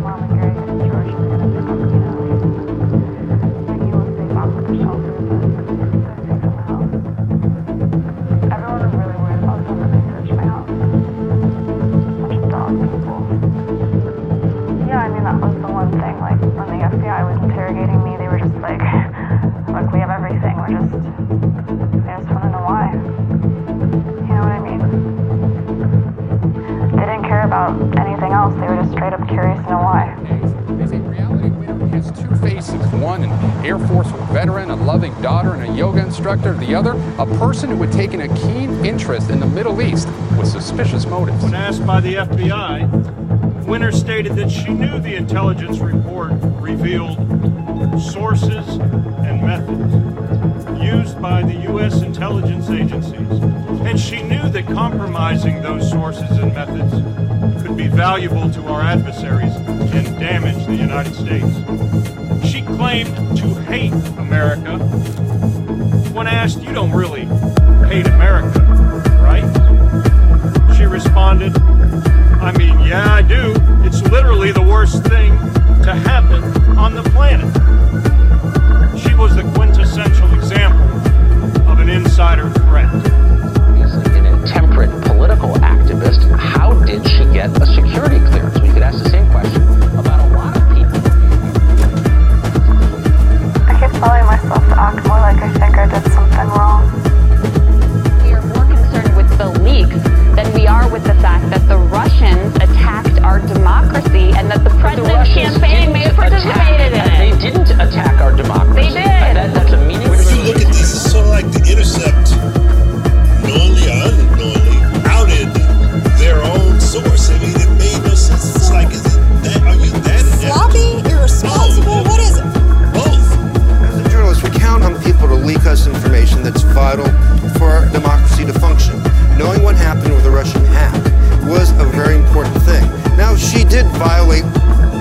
Mom instructor. The other, a person who had taken a keen interest in the Middle East with suspicious motives. When asked by the FBI, Winner stated that she knew the intelligence report revealed sources and methods used by the U.S. intelligence agencies, and she knew that compromising those sources and methods could be valuable to our adversaries and damage the United States. She claimed to hate America. When asked, You don't really hate America, right? She responded, I mean, yeah, I do. It's literally the worst thing to happen on the planet. She was the quintessential example of an insider threat. obviously an intemperate political activist, how did she get a security clearance? We could ask the same like I think I did something wrong. We are more concerned with the leaks than we are with the fact that the Russians attacked our democracy and that the president's Russians campaign may have participated attack- in They it. didn't attack our democracy. Information that's vital for our democracy to function. Knowing what happened with the Russian hack was a very important thing. Now, she did violate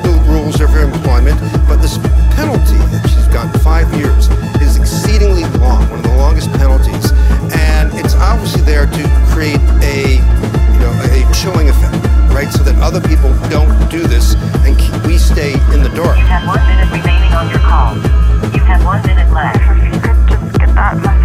the rules of her employment, but this penalty that she's gotten five years is exceedingly long, one of the longest penalties, and it's obviously there to create a, you know, a chilling effect, right? So that other people don't do this and we stay in the dark. You have one minute remaining on your call. You have one minute left. If